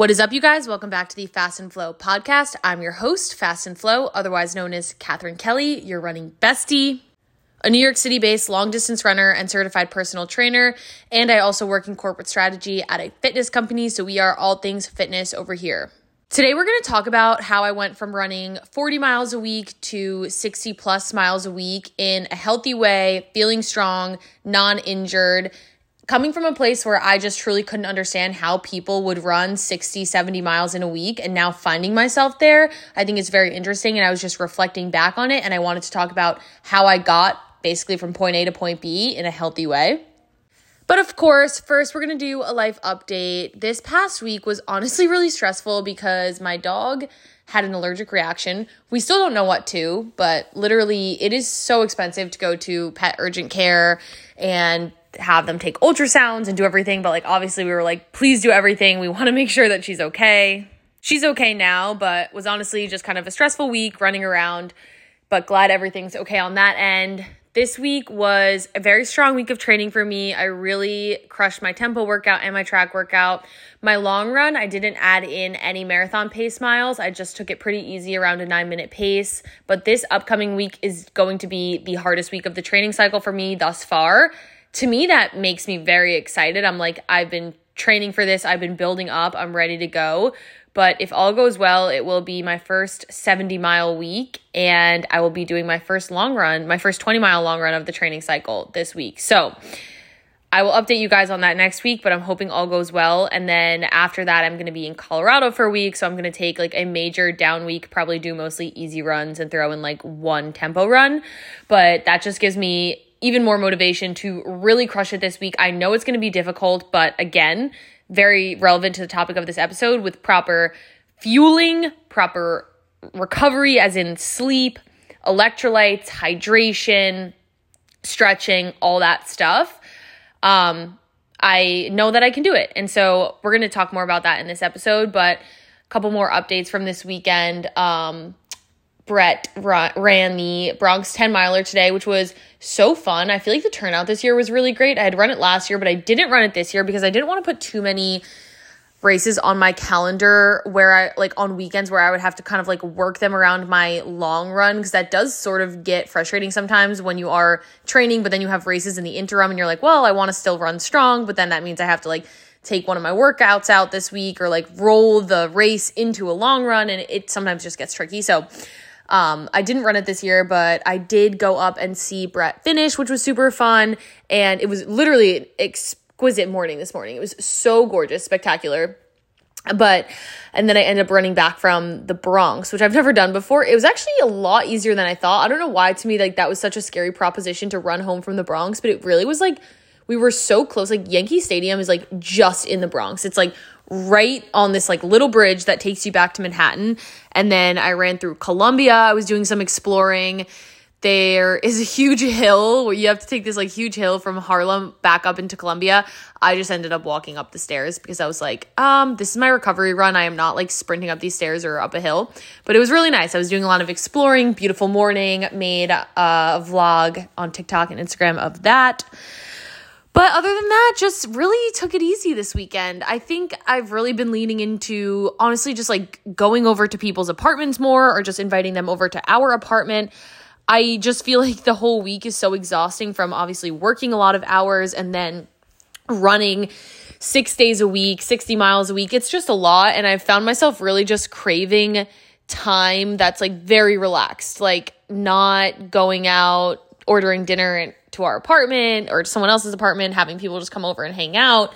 What is up, you guys? Welcome back to the Fast and Flow podcast. I'm your host, Fast and Flow, otherwise known as Katherine Kelly, your running bestie, a New York City based long distance runner and certified personal trainer. And I also work in corporate strategy at a fitness company. So we are all things fitness over here. Today, we're going to talk about how I went from running 40 miles a week to 60 plus miles a week in a healthy way, feeling strong, non injured, coming from a place where I just truly couldn't understand how people would run 60, 70 miles in a week and now finding myself there, I think it's very interesting. And I was just reflecting back on it and I wanted to talk about how I got basically from point A to point B in a healthy way. But of course, first we're gonna do a life update. This past week was honestly really stressful because my dog had an allergic reaction. We still don't know what to, but literally, it is so expensive to go to pet urgent care and have them take ultrasounds and do everything. But like, obviously, we were like, please do everything. We want to make sure that she's okay. She's okay now, but was honestly just kind of a stressful week running around. But glad everything's okay on that end. This week was a very strong week of training for me. I really crushed my tempo workout and my track workout. My long run, I didn't add in any marathon pace miles. I just took it pretty easy around a nine minute pace. But this upcoming week is going to be the hardest week of the training cycle for me thus far to me, that makes me very excited. I'm like, I've been training for this, I've been building up, I'm ready to go. But if all goes well, it will be my first 70 mile week, and I will be doing my first long run, my first 20 mile long run of the training cycle this week. So, I will update you guys on that next week, but I'm hoping all goes well. And then after that, I'm going to be in Colorado for a week. So I'm going to take like a major down week, probably do mostly easy runs and throw in like one tempo run. But that just gives me even more motivation to really crush it this week. I know it's going to be difficult, but again, very relevant to the topic of this episode with proper fueling, proper recovery, as in sleep, electrolytes, hydration, stretching, all that stuff. Um, I know that I can do it. And so we're going to talk more about that in this episode, but a couple more updates from this weekend. Um, Brett ran the Bronx 10 miler today, which was so fun. I feel like the turnout this year was really great. I had run it last year, but I didn't run it this year because I didn't want to put too many races on my calendar where I like on weekends where I would have to kind of like work them around my long run because that does sort of get frustrating sometimes when you are training, but then you have races in the interim and you're like, well, I want to still run strong, but then that means I have to like take one of my workouts out this week or like roll the race into a long run and it sometimes just gets tricky. So um, I didn't run it this year, but I did go up and see Brett finish, which was super fun. And it was literally an exquisite morning this morning. It was so gorgeous, spectacular. But, and then I ended up running back from the Bronx, which I've never done before. It was actually a lot easier than I thought. I don't know why to me, like, that was such a scary proposition to run home from the Bronx, but it really was like, we were so close. Like, Yankee Stadium is like just in the Bronx. It's like right on this like little bridge that takes you back to Manhattan. And then I ran through Columbia. I was doing some exploring. There is a huge hill where you have to take this like huge hill from Harlem back up into Columbia. I just ended up walking up the stairs because I was like, um, this is my recovery run. I am not like sprinting up these stairs or up a hill. But it was really nice. I was doing a lot of exploring, beautiful morning, made a vlog on TikTok and Instagram of that. But other than that, just really took it easy this weekend. I think I've really been leaning into honestly just like going over to people's apartments more or just inviting them over to our apartment. I just feel like the whole week is so exhausting from obviously working a lot of hours and then running six days a week, 60 miles a week. It's just a lot. And I've found myself really just craving time that's like very relaxed, like not going out, ordering dinner to our apartment or to someone else's apartment, having people just come over and hang out.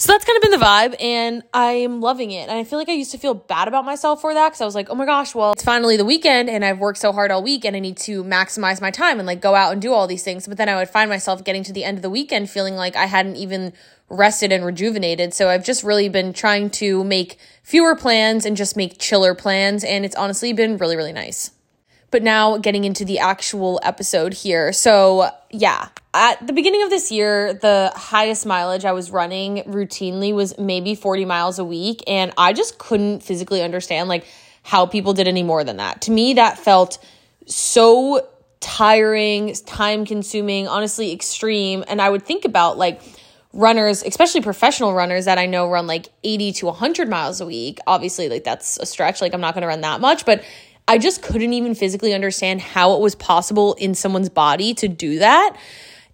So that's kind of been the vibe, and I'm loving it. And I feel like I used to feel bad about myself for that because I was like, oh my gosh, well, it's finally the weekend, and I've worked so hard all week, and I need to maximize my time and like go out and do all these things. But then I would find myself getting to the end of the weekend feeling like I hadn't even rested and rejuvenated. So I've just really been trying to make fewer plans and just make chiller plans, and it's honestly been really, really nice. But now getting into the actual episode here. So, yeah, at the beginning of this year, the highest mileage I was running routinely was maybe 40 miles a week. And I just couldn't physically understand like how people did any more than that. To me, that felt so tiring, time consuming, honestly extreme. And I would think about like, runners, especially professional runners that I know run like 80 to 100 miles a week. Obviously, like that's a stretch. Like I'm not going to run that much, but I just couldn't even physically understand how it was possible in someone's body to do that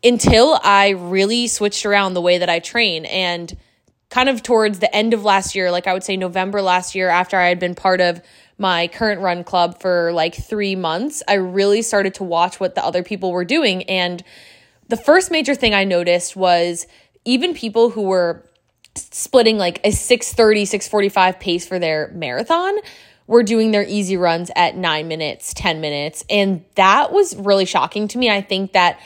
until I really switched around the way that I train. And kind of towards the end of last year, like I would say November last year, after I had been part of my current run club for like three months, I really started to watch what the other people were doing. And the first major thing I noticed was even people who were splitting like a 630 645 pace for their marathon were doing their easy runs at 9 minutes 10 minutes. And that was really shocking to me. I think that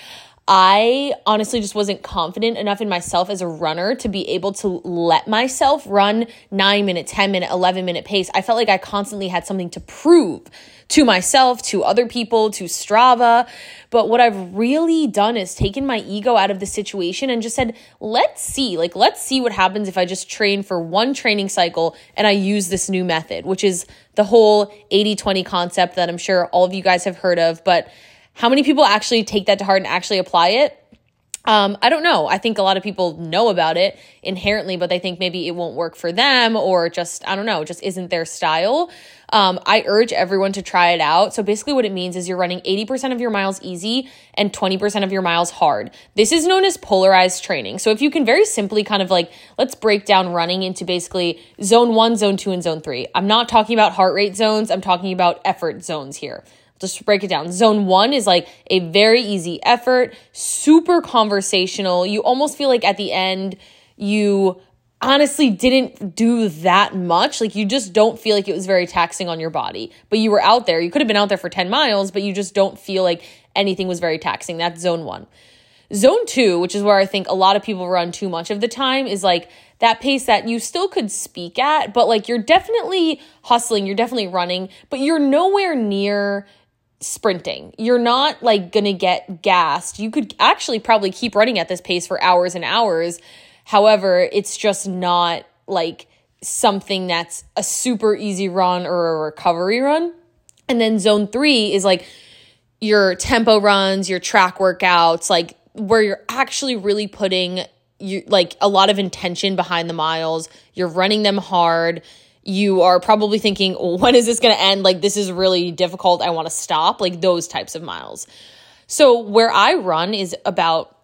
I honestly just wasn't confident enough in myself as a runner to be able to let myself run 9 minute, 10 minute, 11 minute pace. I felt like I constantly had something to prove to myself, to other people, to Strava. But what I've really done is taken my ego out of the situation and just said, let's see, like, let's see what happens if I just train for one training cycle and I use this new method, which is the whole 80 20 concept that I'm sure all of you guys have heard of. But how many people actually take that to heart and actually apply it? Um, I don't know. I think a lot of people know about it inherently, but they think maybe it won't work for them or just, I don't know, just isn't their style. Um, I urge everyone to try it out. So basically, what it means is you're running 80% of your miles easy and 20% of your miles hard. This is known as polarized training. So if you can very simply kind of like, let's break down running into basically zone one, zone two, and zone three. I'm not talking about heart rate zones, I'm talking about effort zones here just break it down. Zone one is like a very easy effort, super conversational. You almost feel like at the end, you honestly didn't do that much. Like you just don't feel like it was very taxing on your body, but you were out there. You could have been out there for 10 miles, but you just don't feel like anything was very taxing. That's zone one. Zone two, which is where I think a lot of people run too much of the time, is like that pace that you still could speak at, but like you're definitely hustling, you're definitely running, but you're nowhere near sprinting. You're not like gonna get gassed. You could actually probably keep running at this pace for hours and hours. However, it's just not like something that's a super easy run or a recovery run. And then zone three is like your tempo runs, your track workouts, like where you're actually really putting you like a lot of intention behind the miles. You're running them hard you are probably thinking, when is this going to end? Like, this is really difficult. I want to stop. Like, those types of miles. So, where I run is about,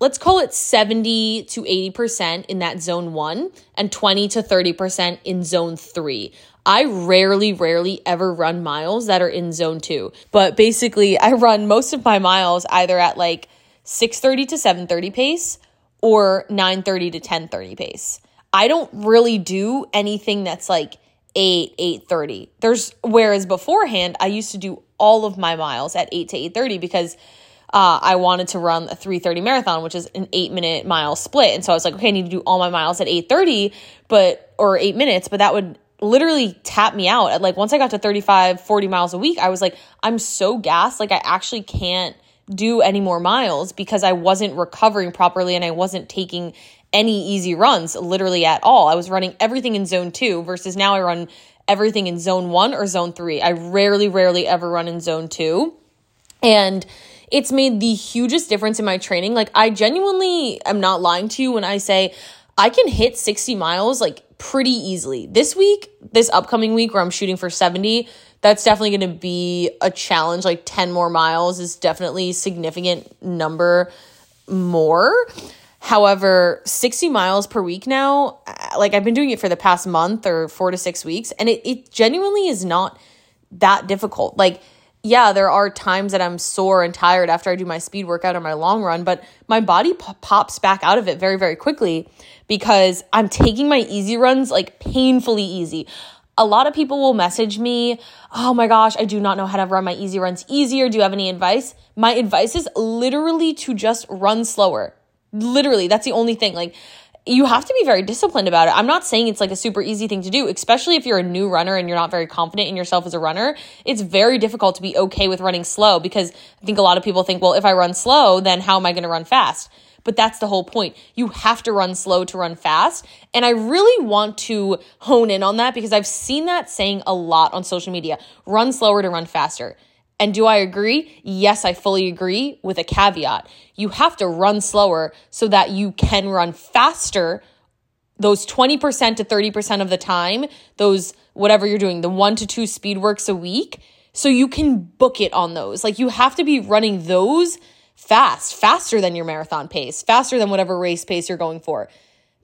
let's call it 70 to 80% in that zone one and 20 to 30% in zone three. I rarely, rarely ever run miles that are in zone two. But basically, I run most of my miles either at like 630 to 730 pace or 930 to 1030 pace. I don't really do anything that's like 8, 8.30. There's, whereas beforehand, I used to do all of my miles at 8 to 8.30 because uh, I wanted to run a 3.30 marathon, which is an eight minute mile split. And so I was like, okay, I need to do all my miles at 8.30, but, or eight minutes, but that would literally tap me out at like once I got to 35, 40 miles a week, I was like, I'm so gassed. Like I actually can't do any more miles because I wasn't recovering properly and I wasn't taking any easy runs literally at all. I was running everything in zone two versus now I run everything in zone one or zone three. I rarely, rarely ever run in zone two. And it's made the hugest difference in my training. Like, I genuinely am not lying to you when I say I can hit 60 miles like pretty easily. This week, this upcoming week where I'm shooting for 70, that's definitely going to be a challenge. Like 10 more miles is definitely significant number more. However, 60 miles per week now, uh, like I've been doing it for the past month or four to six weeks, and it, it genuinely is not that difficult. Like, yeah, there are times that I'm sore and tired after I do my speed workout or my long run, but my body p- pops back out of it very, very quickly because I'm taking my easy runs like painfully easy. A lot of people will message me, Oh my gosh, I do not know how to run my easy runs easier. Do you have any advice? My advice is literally to just run slower Literally, that's the only thing. Like, you have to be very disciplined about it. I'm not saying it's like a super easy thing to do, especially if you're a new runner and you're not very confident in yourself as a runner. It's very difficult to be okay with running slow because I think a lot of people think, well, if I run slow, then how am I going to run fast? But that's the whole point. You have to run slow to run fast. And I really want to hone in on that because I've seen that saying a lot on social media run slower to run faster. And do I agree? Yes, I fully agree with a caveat. You have to run slower so that you can run faster those 20% to 30% of the time, those whatever you're doing, the one to two speed works a week, so you can book it on those. Like you have to be running those fast, faster than your marathon pace, faster than whatever race pace you're going for.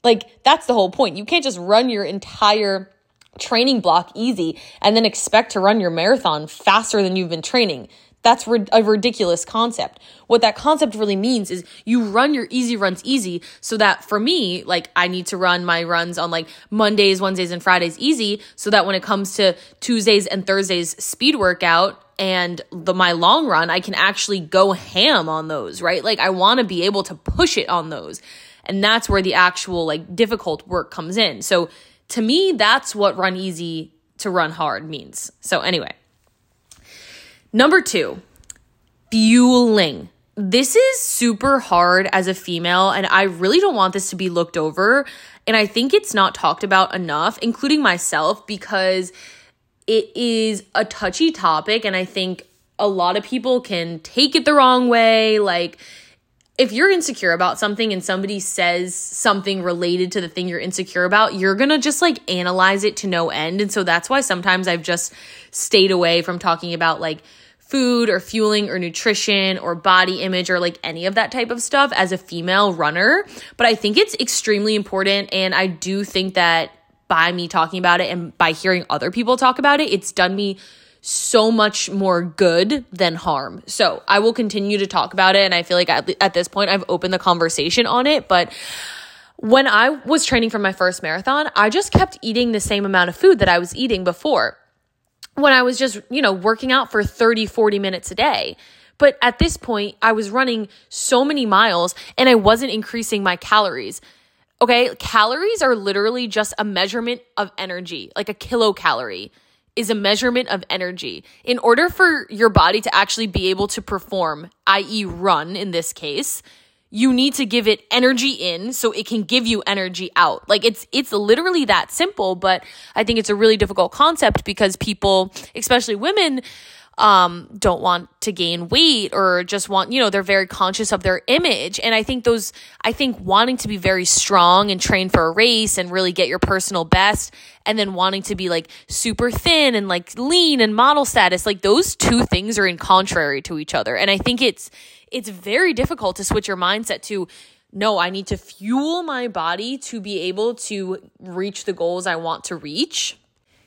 Like that's the whole point. You can't just run your entire training block easy and then expect to run your marathon faster than you've been training. That's a ridiculous concept. What that concept really means is you run your easy runs easy so that for me, like I need to run my runs on like Mondays, Wednesdays, and Fridays easy so that when it comes to Tuesdays and Thursdays speed workout and the my long run, I can actually go ham on those, right? Like I want to be able to push it on those. And that's where the actual like difficult work comes in. So to me, that's what run easy to run hard means. So anyway, Number two, fueling. This is super hard as a female, and I really don't want this to be looked over. And I think it's not talked about enough, including myself, because it is a touchy topic. And I think a lot of people can take it the wrong way. Like, if you're insecure about something and somebody says something related to the thing you're insecure about, you're gonna just like analyze it to no end. And so that's why sometimes I've just stayed away from talking about like food or fueling or nutrition or body image or like any of that type of stuff as a female runner. But I think it's extremely important. And I do think that by me talking about it and by hearing other people talk about it, it's done me so much more good than harm. So I will continue to talk about it. And I feel like at, at this point, I've opened the conversation on it. But when I was training for my first marathon, I just kept eating the same amount of food that I was eating before when I was just, you know, working out for 30, 40 minutes a day. But at this point, I was running so many miles and I wasn't increasing my calories. Okay, calories are literally just a measurement of energy, like a kilocalorie is a measurement of energy. In order for your body to actually be able to perform, i.e., run in this case, you need to give it energy in so it can give you energy out. Like it's it's literally that simple, but I think it's a really difficult concept because people, especially women, um, don't want to gain weight or just want, you know, they're very conscious of their image. And I think those, I think wanting to be very strong and train for a race and really get your personal best, and then wanting to be like super thin and like lean and model status, like those two things are in contrary to each other. And I think it's, it's very difficult to switch your mindset to no, I need to fuel my body to be able to reach the goals I want to reach.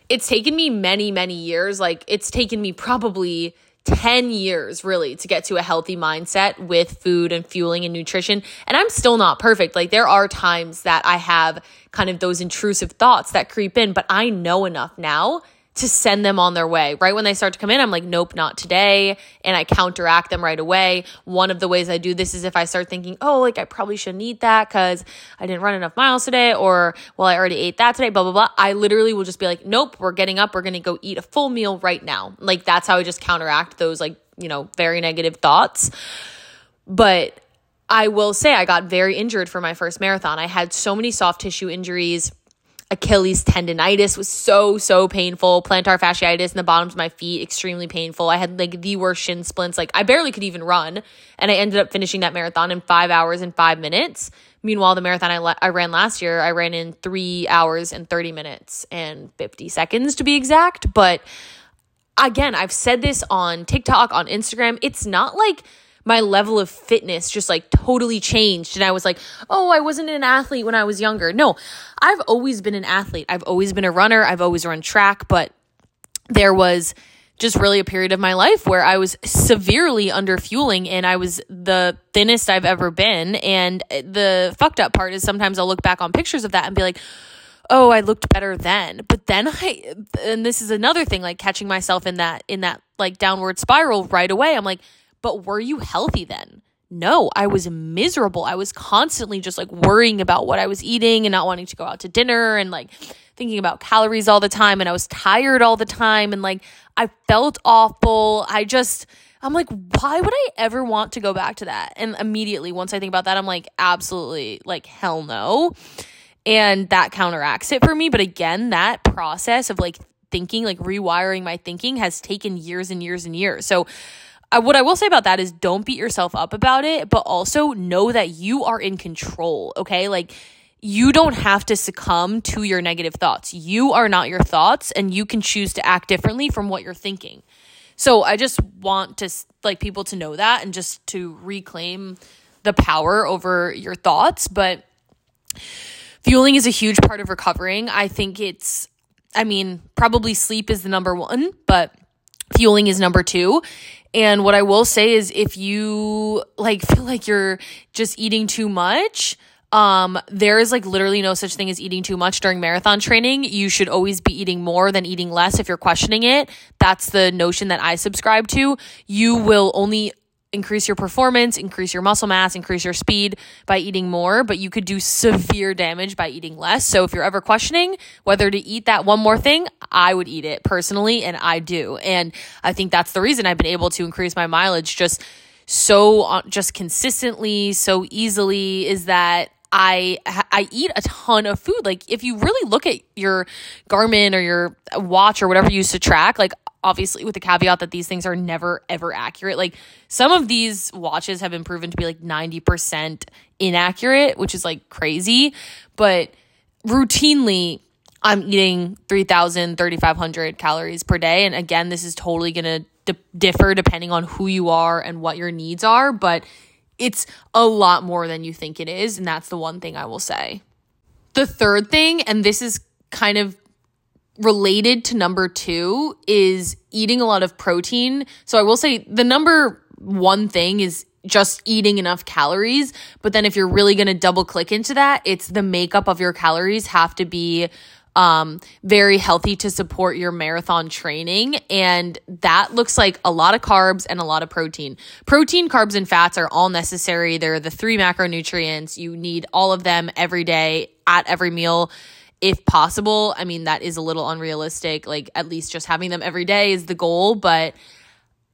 It's taken me many, many years. Like, it's taken me probably 10 years really to get to a healthy mindset with food and fueling and nutrition. And I'm still not perfect. Like, there are times that I have kind of those intrusive thoughts that creep in, but I know enough now to send them on their way. Right when they start to come in, I'm like, nope, not today. And I counteract them right away. One of the ways I do this is if I start thinking, oh, like I probably shouldn't eat that because I didn't run enough miles today, or well, I already ate that today, blah, blah, blah. I literally will just be like, nope, we're getting up. We're going to go eat a full meal right now. Like that's how I just counteract those, like, you know, very negative thoughts. But I will say I got very injured for my first marathon. I had so many soft tissue injuries Achilles tendonitis was so, so painful. Plantar fasciitis in the bottoms of my feet, extremely painful. I had like the worst shin splints. Like I barely could even run. And I ended up finishing that marathon in five hours and five minutes. Meanwhile, the marathon I, le- I ran last year, I ran in three hours and 30 minutes and 50 seconds to be exact. But again, I've said this on TikTok, on Instagram. It's not like my level of fitness just like totally changed. And I was like, oh, I wasn't an athlete when I was younger. No, I've always been an athlete. I've always been a runner. I've always run track, but there was just really a period of my life where I was severely under fueling and I was the thinnest I've ever been. And the fucked up part is sometimes I'll look back on pictures of that and be like, oh, I looked better then. But then I, and this is another thing, like catching myself in that, in that like downward spiral right away. I'm like, but were you healthy then? No, I was miserable. I was constantly just like worrying about what I was eating and not wanting to go out to dinner and like thinking about calories all the time. And I was tired all the time. And like I felt awful. I just, I'm like, why would I ever want to go back to that? And immediately, once I think about that, I'm like, absolutely, like, hell no. And that counteracts it for me. But again, that process of like thinking, like rewiring my thinking has taken years and years and years. So uh, what I will say about that is don't beat yourself up about it, but also know that you are in control, okay? Like you don't have to succumb to your negative thoughts. You are not your thoughts and you can choose to act differently from what you're thinking. So I just want to like people to know that and just to reclaim the power over your thoughts, but fueling is a huge part of recovering. I think it's I mean, probably sleep is the number 1, but fueling is number 2. And what I will say is if you like feel like you're just eating too much, um, there is like literally no such thing as eating too much during marathon training. You should always be eating more than eating less if you're questioning it. That's the notion that I subscribe to. You will only increase your performance, increase your muscle mass, increase your speed by eating more, but you could do severe damage by eating less. So if you're ever questioning whether to eat that one more thing, I would eat it personally, and I do. And I think that's the reason I've been able to increase my mileage just so uh, just consistently, so easily is that I I eat a ton of food. Like if you really look at your Garmin or your watch or whatever you use to track, like obviously with the caveat that these things are never ever accurate. Like some of these watches have been proven to be like 90% inaccurate, which is like crazy, but routinely I'm eating 3000 3500 calories per day and again this is totally going to differ depending on who you are and what your needs are, but it's a lot more than you think it is and that's the one thing I will say. The third thing and this is kind of related to number two is eating a lot of protein. So I will say the number one thing is just eating enough calories. But then if you're really going to double click into that, it's the makeup of your calories have to be um, very healthy to support your marathon training. And that looks like a lot of carbs and a lot of protein. Protein, carbs, and fats are all necessary. They're the three macronutrients. You need all of them every day at every meal if possible. I mean, that is a little unrealistic. Like, at least just having them every day is the goal, but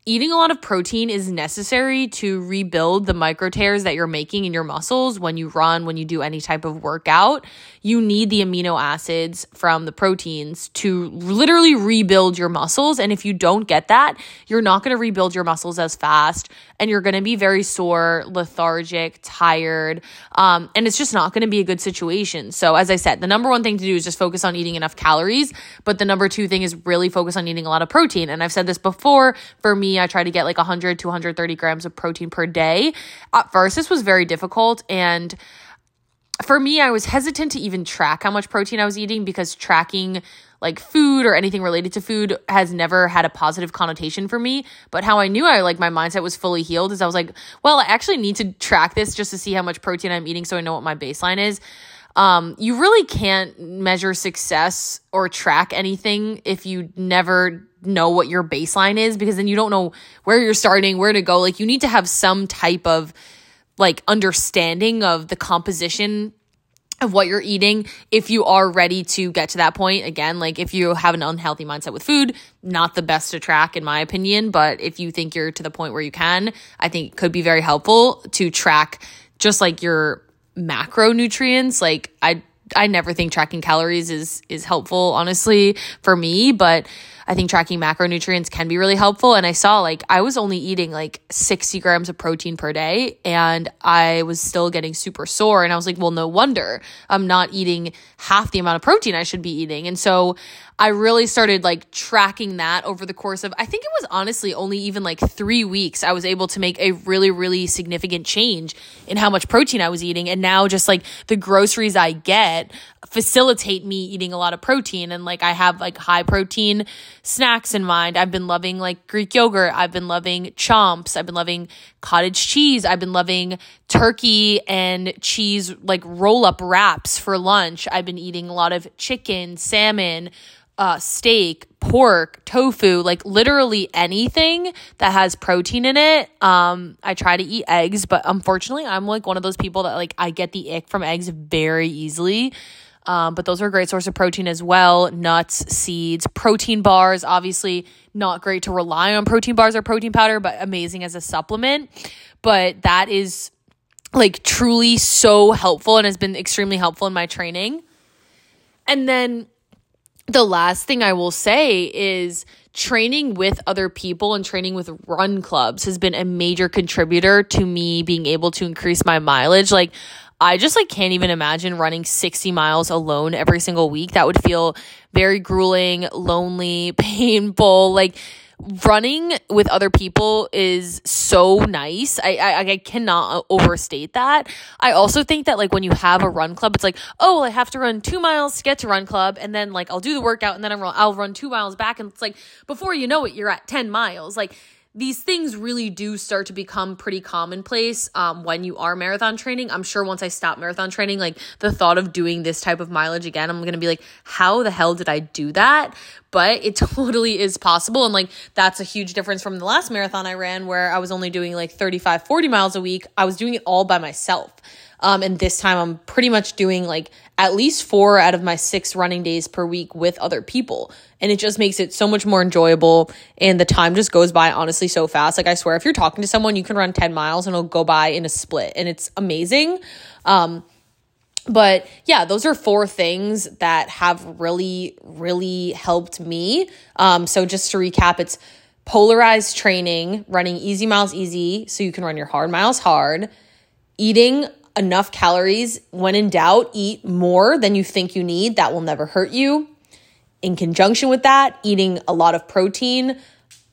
eating a lot of protein is necessary to rebuild the micro tears that you're making in your muscles when you run, when you do any type of workout. You need the amino acids from the proteins to literally rebuild your muscles. And if you don't get that, you're not going to rebuild your muscles as fast and you're going to be very sore, lethargic, tired. Um, and it's just not going to be a good situation. So, as I said, the number one thing to do is just focus on eating enough calories. But the number two thing is really focus on eating a lot of protein. And I've said this before for me, I try to get like 100 to 130 grams of protein per day. At first, this was very difficult. And for me, I was hesitant to even track how much protein I was eating because tracking like food or anything related to food has never had a positive connotation for me. But how I knew I like my mindset was fully healed is I was like, well, I actually need to track this just to see how much protein I'm eating so I know what my baseline is. Um, you really can't measure success or track anything if you never know what your baseline is because then you don't know where you're starting, where to go. Like you need to have some type of like understanding of the composition of what you're eating if you are ready to get to that point again like if you have an unhealthy mindset with food not the best to track in my opinion but if you think you're to the point where you can i think it could be very helpful to track just like your macronutrients like i i never think tracking calories is is helpful honestly for me but I think tracking macronutrients can be really helpful. And I saw like I was only eating like 60 grams of protein per day and I was still getting super sore. And I was like, well, no wonder I'm not eating half the amount of protein I should be eating. And so I really started like tracking that over the course of, I think it was honestly only even like three weeks. I was able to make a really, really significant change in how much protein I was eating. And now just like the groceries I get facilitate me eating a lot of protein. And like I have like high protein snacks in mind. I've been loving like Greek yogurt. I've been loving chomps. I've been loving cottage cheese. I've been loving turkey and cheese like roll up wraps for lunch. I've been eating a lot of chicken, salmon, uh, steak, pork, tofu, like literally anything that has protein in it. Um, I try to eat eggs, but unfortunately, I'm like one of those people that like I get the ick from eggs very easily. Um, but those are a great source of protein as well. Nuts, seeds, protein bars, obviously not great to rely on protein bars or protein powder, but amazing as a supplement. But that is like truly so helpful and has been extremely helpful in my training. And then the last thing I will say is training with other people and training with run clubs has been a major contributor to me being able to increase my mileage. Like, I just like can't even imagine running 60 miles alone every single week. That would feel very grueling, lonely, painful. Like running with other people is so nice. I, I I cannot uh, overstate that. I also think that like when you have a run club, it's like oh well, I have to run two miles to get to run club, and then like I'll do the workout, and then I'll I'll run two miles back, and it's like before you know it, you're at ten miles. Like these things really do start to become pretty commonplace um, when you are marathon training. I'm sure once I stop marathon training, like the thought of doing this type of mileage again, I'm gonna be like, how the hell did I do that? But it totally is possible. And like, that's a huge difference from the last marathon I ran where I was only doing like 35, 40 miles a week. I was doing it all by myself. Um, and this time I'm pretty much doing like at least four out of my six running days per week with other people. And it just makes it so much more enjoyable. And the time just goes by honestly so fast. Like I swear, if you're talking to someone, you can run 10 miles and it'll go by in a split. And it's amazing. Um, but yeah, those are four things that have really, really helped me. Um, so just to recap, it's polarized training, running easy miles easy so you can run your hard miles hard, eating enough calories. When in doubt, eat more than you think you need. That will never hurt you. In conjunction with that, eating a lot of protein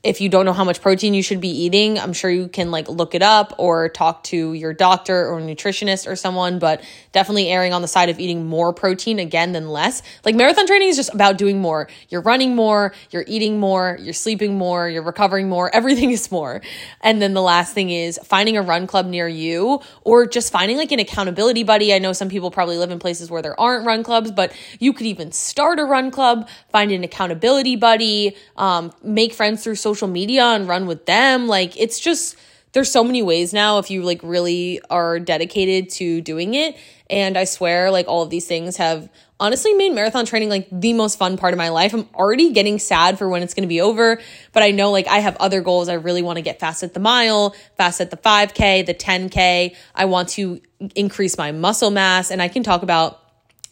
if you don't know how much protein you should be eating, I'm sure you can like look it up or talk to your doctor or nutritionist or someone, but definitely erring on the side of eating more protein again than less. Like marathon training is just about doing more. You're running more, you're eating more, you're sleeping more, you're recovering more, everything is more. And then the last thing is finding a run club near you or just finding like an accountability buddy. I know some people probably live in places where there aren't run clubs, but you could even start a run club, find an accountability buddy, um, make friends through social social media and run with them. Like it's just there's so many ways now if you like really are dedicated to doing it. And I swear like all of these things have honestly made marathon training like the most fun part of my life. I'm already getting sad for when it's going to be over, but I know like I have other goals. I really want to get fast at the mile, fast at the 5K, the 10K. I want to increase my muscle mass and I can talk about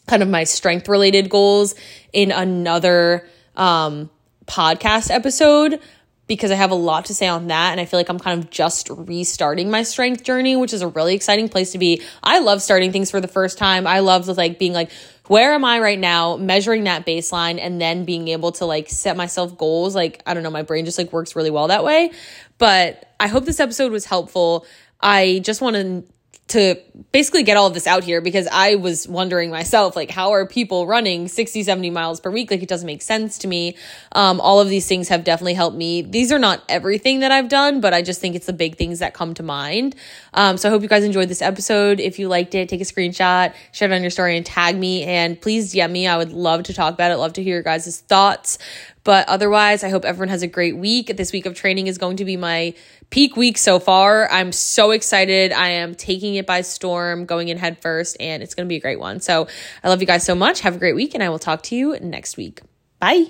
kind of my strength related goals in another um podcast episode because I have a lot to say on that. And I feel like I'm kind of just restarting my strength journey, which is a really exciting place to be. I love starting things for the first time. I love like being like, where am I right now? Measuring that baseline and then being able to like set myself goals. Like, I don't know, my brain just like works really well that way. But I hope this episode was helpful. I just want to to basically get all of this out here because I was wondering myself, like, how are people running 60, 70 miles per week? Like, it doesn't make sense to me. Um, all of these things have definitely helped me. These are not everything that I've done, but I just think it's the big things that come to mind. Um, so I hope you guys enjoyed this episode. If you liked it, take a screenshot, share it on your story, and tag me. And please DM me. I would love to talk about it, love to hear your guys' thoughts. But otherwise, I hope everyone has a great week. This week of training is going to be my peak week so far. I'm so excited. I am taking it by storm, going in head first, and it's going to be a great one. So I love you guys so much. Have a great week, and I will talk to you next week. Bye.